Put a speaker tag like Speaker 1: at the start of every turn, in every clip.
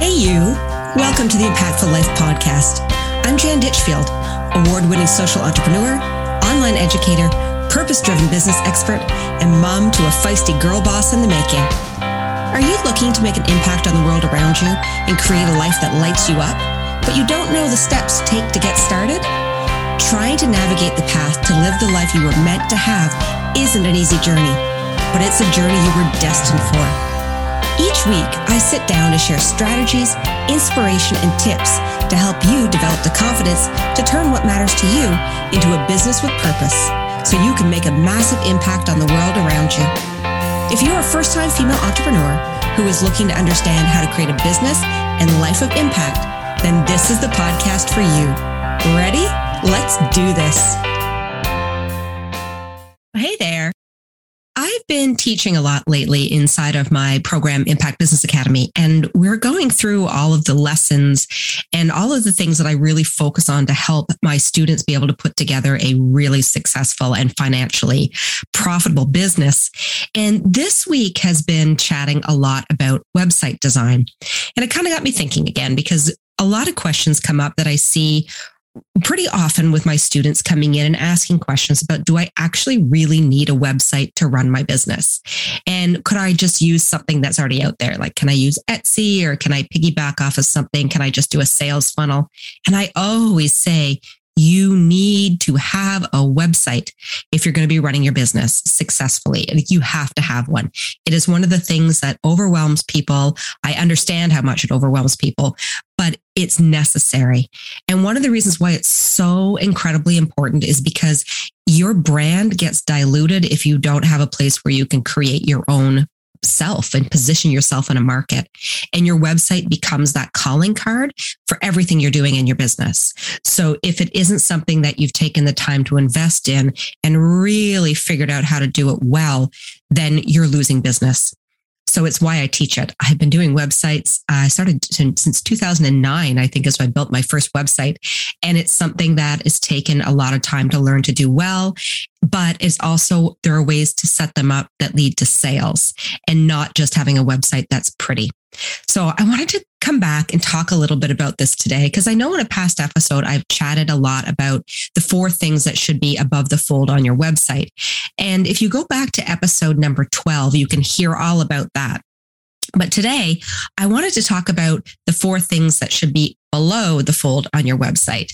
Speaker 1: Hey, you. Welcome to the Impactful Life Podcast. I'm Jan Ditchfield, award winning social entrepreneur, online educator, purpose driven business expert, and mom to a feisty girl boss in the making. Are you looking to make an impact on the world around you and create a life that lights you up, but you don't know the steps to take to get started? Trying to navigate the path to live the life you were meant to have isn't an easy journey, but it's a journey you were destined for. Each week, I sit down to share strategies, inspiration, and tips to help you develop the confidence to turn what matters to you into a business with purpose so you can make a massive impact on the world around you. If you're a first time female entrepreneur who is looking to understand how to create a business and life of impact, then this is the podcast for you. Ready? Let's do this. Hey there. I've been teaching a lot lately inside of my program, Impact Business Academy, and we're going through all of the lessons and all of the things that I really focus on to help my students be able to put together a really successful and financially profitable business. And this week has been chatting a lot about website design. And it kind of got me thinking again because a lot of questions come up that I see pretty often with my students coming in and asking questions about do I actually really need a website to run my business? And could I just use something that's already out there? Like, can I use Etsy or can I piggyback off of something? Can I just do a sales funnel? And I always say, you need to have a website if you're going to be running your business successfully. You have to have one. It is one of the things that overwhelms people. I understand how much it overwhelms people, but it's necessary. And one of the reasons why it's so incredibly important is because your brand gets diluted if you don't have a place where you can create your own self and position yourself in a market. And your website becomes that calling card for everything you're doing in your business. So if it isn't something that you've taken the time to invest in and really figured out how to do it well, then you're losing business. So it's why I teach it. I've been doing websites. I started to, since 2009, I think is when I built my first website. And it's something that has taken a lot of time to learn to do well. But it's also, there are ways to set them up that lead to sales and not just having a website that's pretty. So I wanted to come back and talk a little bit about this today because I know in a past episode I've chatted a lot about the four things that should be above the fold on your website. And if you go back to episode number 12, you can hear all about that. But today, I wanted to talk about the four things that should be below the fold on your website.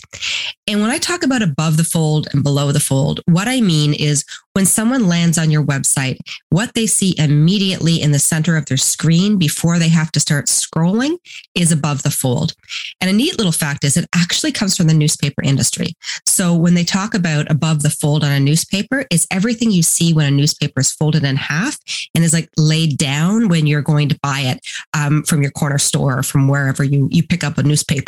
Speaker 1: And when I talk about above the fold and below the fold, what I mean is when someone lands on your website, what they see immediately in the center of their screen before they have to start scrolling is above the fold. And a neat little fact is it actually comes from the newspaper industry. So when they talk about above the fold on a newspaper, it's everything you see when a newspaper is folded in half and is like laid down when you're going to buy it um, from your corner store or from wherever you, you pick up a newspaper.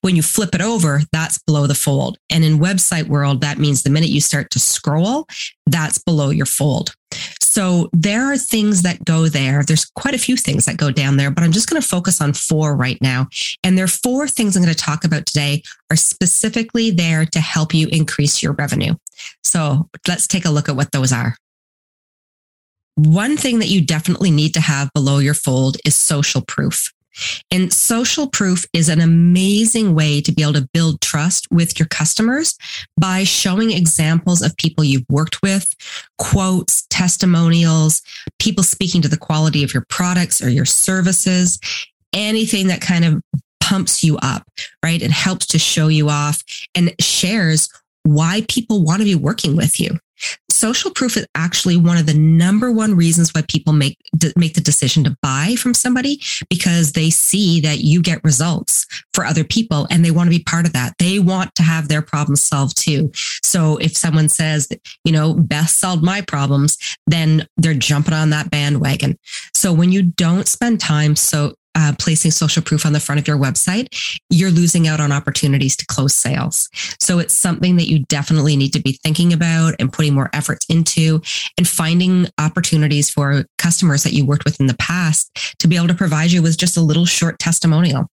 Speaker 1: When you flip it over, that's below the fold. And in website world, that means the minute you start to scroll, that's below your fold. So there are things that go there. There's quite a few things that go down there, but I'm just going to focus on four right now. And there are four things I'm going to talk about today are specifically there to help you increase your revenue. So let's take a look at what those are. One thing that you definitely need to have below your fold is social proof. And social proof is an amazing way to be able to build trust with your customers by showing examples of people you've worked with, quotes, testimonials, people speaking to the quality of your products or your services, anything that kind of pumps you up, right? It helps to show you off and shares why people want to be working with you social proof is actually one of the number one reasons why people make make the decision to buy from somebody because they see that you get results for other people and they want to be part of that. They want to have their problems solved too. So if someone says you know, Beth solved my problems, then they're jumping on that bandwagon. So when you don't spend time so uh, placing social proof on the front of your website, you're losing out on opportunities to close sales. So it's something that you definitely need to be thinking about and putting more efforts into and finding opportunities for customers that you worked with in the past to be able to provide you with just a little short testimonial.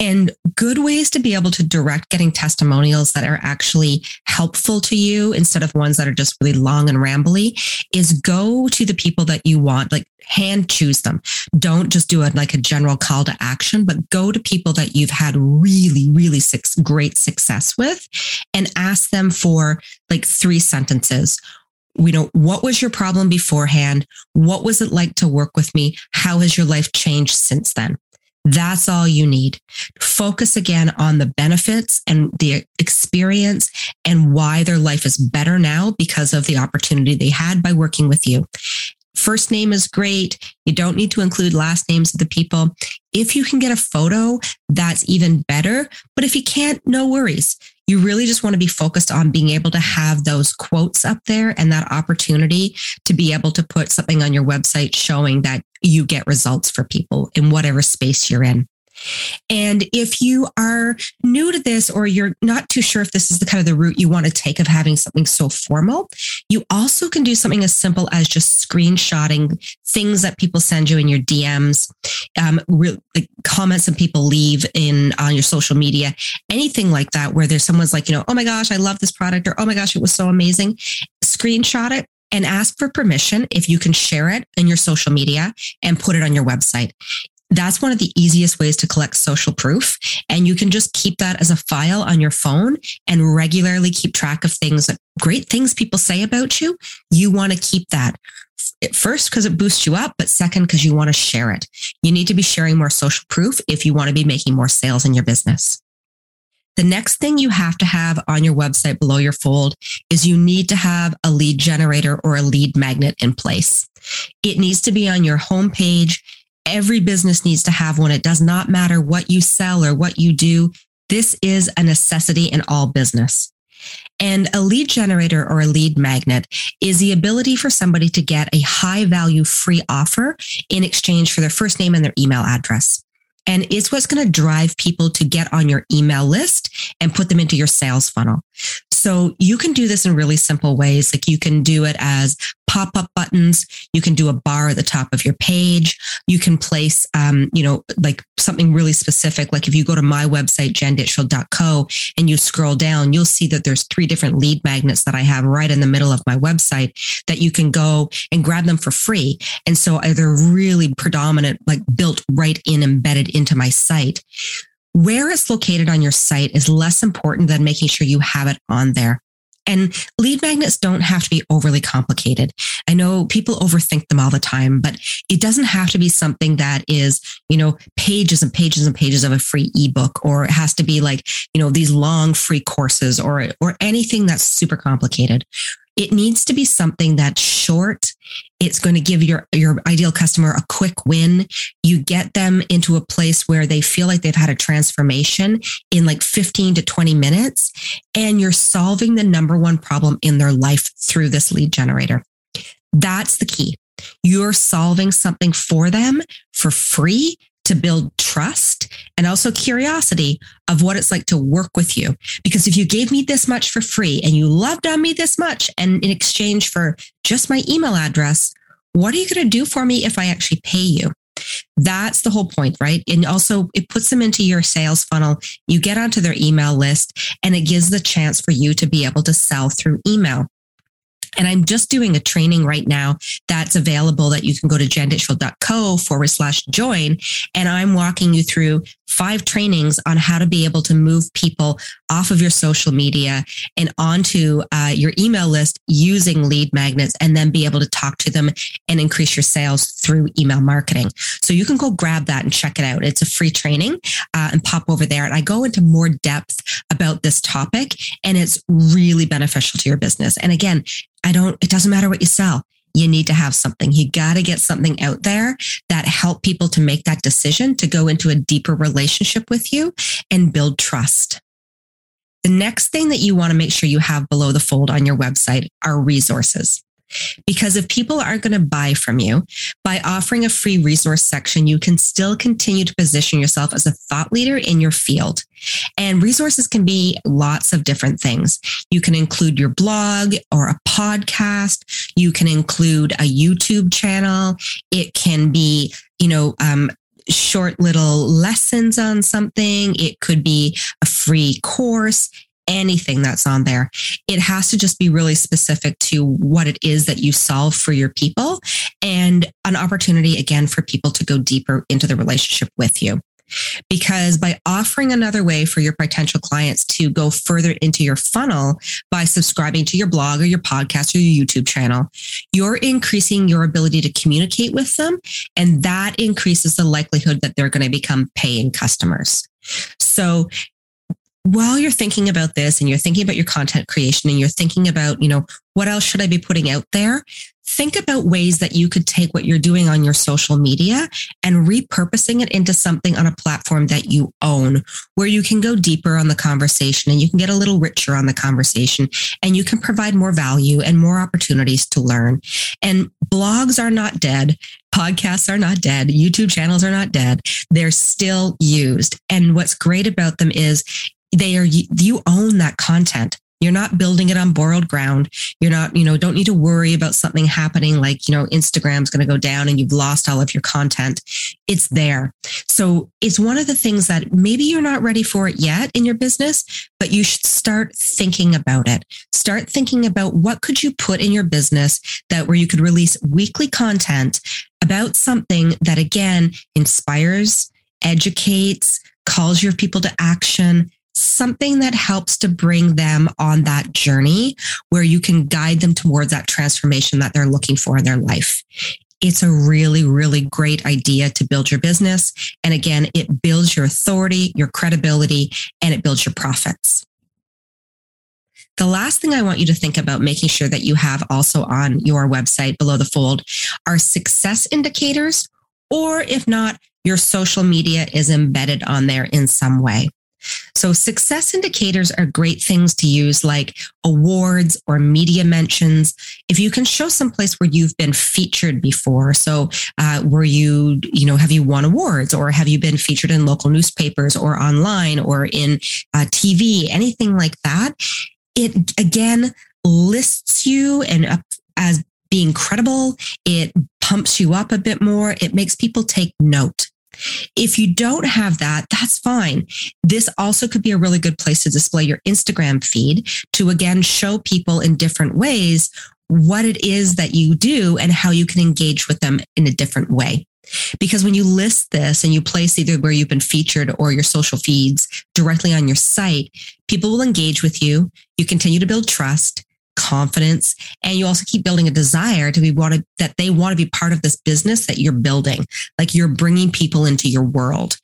Speaker 1: And good ways to be able to direct getting testimonials that are actually helpful to you instead of ones that are just really long and rambly is go to the people that you want, like hand choose them. Don't just do it like a general call to action, but go to people that you've had really, really great success with and ask them for like three sentences. We know what was your problem beforehand? What was it like to work with me? How has your life changed since then? That's all you need. Focus again on the benefits and the experience and why their life is better now because of the opportunity they had by working with you. First name is great. You don't need to include last names of the people. If you can get a photo, that's even better. But if you can't, no worries. You really just want to be focused on being able to have those quotes up there and that opportunity to be able to put something on your website showing that you get results for people in whatever space you're in. And if you are new to this or you're not too sure if this is the kind of the route you want to take of having something so formal, you also can do something as simple as just screenshotting things that people send you in your DMs, um, re- like comments that people leave in on your social media, anything like that, where there's someone's like, you know, oh my gosh, I love this product, or oh my gosh, it was so amazing. Screenshot it and ask for permission if you can share it in your social media and put it on your website. That's one of the easiest ways to collect social proof. And you can just keep that as a file on your phone and regularly keep track of things, great things people say about you. You want to keep that first because it boosts you up, but second because you want to share it. You need to be sharing more social proof if you want to be making more sales in your business. The next thing you have to have on your website below your fold is you need to have a lead generator or a lead magnet in place. It needs to be on your homepage Every business needs to have one. It does not matter what you sell or what you do. This is a necessity in all business. And a lead generator or a lead magnet is the ability for somebody to get a high value free offer in exchange for their first name and their email address. And it's what's going to drive people to get on your email list and put them into your sales funnel. So you can do this in really simple ways. Like you can do it as pop up buttons. You can do a bar at the top of your page. You can place, um, you know, like something really specific. Like if you go to my website, janditchfield.co, and you scroll down, you'll see that there's three different lead magnets that I have right in the middle of my website that you can go and grab them for free. And so they're really predominant, like built right in, embedded into my site. Where it's located on your site is less important than making sure you have it on there. And lead magnets don't have to be overly complicated. I know people overthink them all the time, but it doesn't have to be something that is, you know, pages and pages and pages of a free ebook, or it has to be like, you know, these long free courses or, or anything that's super complicated. It needs to be something that's short. It's going to give your, your ideal customer a quick win. You get them into a place where they feel like they've had a transformation in like 15 to 20 minutes, and you're solving the number one problem in their life through this lead generator. That's the key. You're solving something for them for free to build trust and also curiosity of what it's like to work with you. Because if you gave me this much for free and you loved on me this much, and in exchange for just my email address, what are you going to do for me if I actually pay you? That's the whole point, right? And also it puts them into your sales funnel. You get onto their email list and it gives the chance for you to be able to sell through email. And I'm just doing a training right now that's available that you can go to janditchfield.co forward slash join. And I'm walking you through five trainings on how to be able to move people off of your social media and onto uh, your email list using lead magnets and then be able to talk to them and increase your sales through email marketing. So you can go grab that and check it out. It's a free training uh, and pop over there. And I go into more depth about this topic and it's really beneficial to your business. And again, I don't, it doesn't matter what you sell. You need to have something. You got to get something out there that help people to make that decision to go into a deeper relationship with you and build trust. The next thing that you want to make sure you have below the fold on your website are resources. Because if people aren't going to buy from you, by offering a free resource section, you can still continue to position yourself as a thought leader in your field. And resources can be lots of different things. You can include your blog or a podcast. You can include a YouTube channel. It can be, you know, um, short little lessons on something. It could be a free course anything that's on there. It has to just be really specific to what it is that you solve for your people and an opportunity again for people to go deeper into the relationship with you. Because by offering another way for your potential clients to go further into your funnel by subscribing to your blog or your podcast or your YouTube channel, you're increasing your ability to communicate with them. And that increases the likelihood that they're going to become paying customers. So while you're thinking about this and you're thinking about your content creation and you're thinking about, you know, what else should I be putting out there? Think about ways that you could take what you're doing on your social media and repurposing it into something on a platform that you own, where you can go deeper on the conversation and you can get a little richer on the conversation and you can provide more value and more opportunities to learn. And blogs are not dead. Podcasts are not dead. YouTube channels are not dead. They're still used. And what's great about them is they are you own that content. You're not building it on borrowed ground. You're not you know don't need to worry about something happening like you know instagram's going to go down and you've lost all of your content. It's there. So it's one of the things that maybe you're not ready for it yet in your business but you should start thinking about it. Start thinking about what could you put in your business that where you could release weekly content about something that again inspires educates calls your people to action something that helps to bring them on that journey where you can guide them towards that transformation that they're looking for in their life. It's a really, really great idea to build your business. And again, it builds your authority, your credibility, and it builds your profits. The last thing I want you to think about making sure that you have also on your website below the fold are success indicators, or if not, your social media is embedded on there in some way. So success indicators are great things to use like awards or media mentions. If you can show some place where you've been featured before. So uh, were you, you know, have you won awards or have you been featured in local newspapers or online or in uh, TV, anything like that? It again lists you and uh, as being credible. It pumps you up a bit more. It makes people take note. If you don't have that, that's fine. This also could be a really good place to display your Instagram feed to again show people in different ways what it is that you do and how you can engage with them in a different way. Because when you list this and you place either where you've been featured or your social feeds directly on your site, people will engage with you. You continue to build trust confidence and you also keep building a desire to be wanted that they want to be part of this business that you're building like you're bringing people into your world.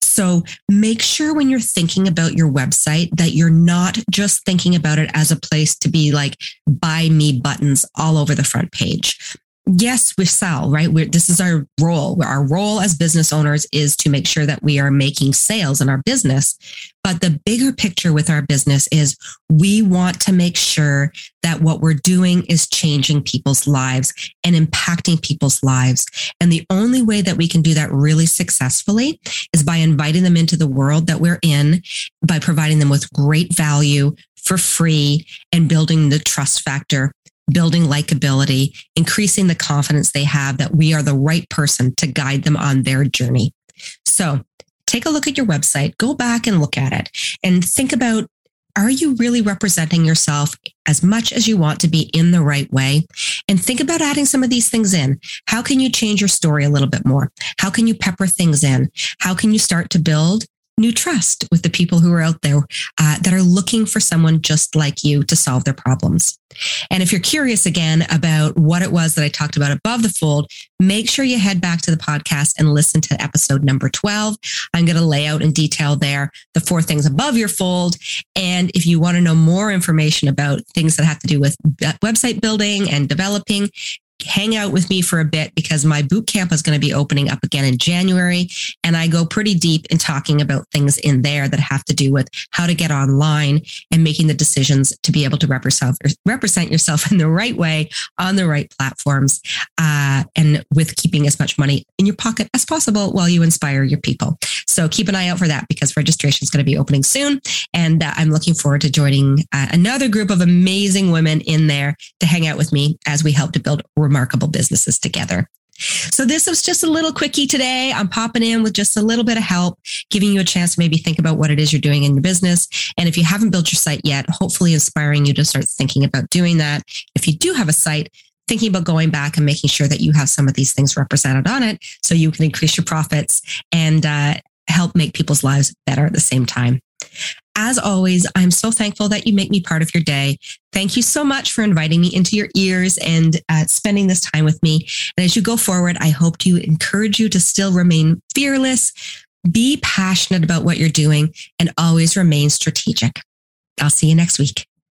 Speaker 1: So make sure when you're thinking about your website that you're not just thinking about it as a place to be like buy me buttons all over the front page yes, we sell, right? We're, this is our role. Our role as business owners is to make sure that we are making sales in our business. But the bigger picture with our business is we want to make sure that what we're doing is changing people's lives and impacting people's lives. And the only way that we can do that really successfully is by inviting them into the world that we're in, by providing them with great value for free and building the trust factor building likability, increasing the confidence they have that we are the right person to guide them on their journey. So take a look at your website, go back and look at it and think about are you really representing yourself as much as you want to be in the right way? And think about adding some of these things in. How can you change your story a little bit more? How can you pepper things in? How can you start to build new trust with the people who are out there uh, that are looking for someone just like you to solve their problems. And if you're curious again about what it was that I talked about above the fold, make sure you head back to the podcast and listen to episode number 12. I'm going to lay out in detail there the four things above your fold. And if you want to know more information about things that have to do with website building and developing, hang out with me for a bit because my boot camp is going to be opening up again in January. And I go pretty deep in talking about things in there that have to do with how to get online and making the decisions to be able to represent, yourself in the right way on the right platforms uh, and with keeping as much money in your pocket as possible while you inspire your people. So keep an eye out for that because registration is going to be opening soon. And uh, I'm looking forward to joining uh, another group of amazing women in there to hang out with me as we help to build remarkable businesses together. So this was just a little quickie today. I'm popping in with just a little bit of help, giving you a chance to maybe think about what it is you're doing in your business. And if you haven't built your site yet, hopefully inspiring you to start thinking about doing that. If you do have a site, thinking about going back and making sure that you have some of these things represented on it so you can increase your profits and uh, help make people's lives better at the same time. As always, I'm so thankful that you make me part of your day. Thank you so much for inviting me into your ears and uh, spending this time with me. And as you go forward, I hope to encourage you to still remain fearless, be passionate about what you're doing, and always remain strategic. I'll see you next week.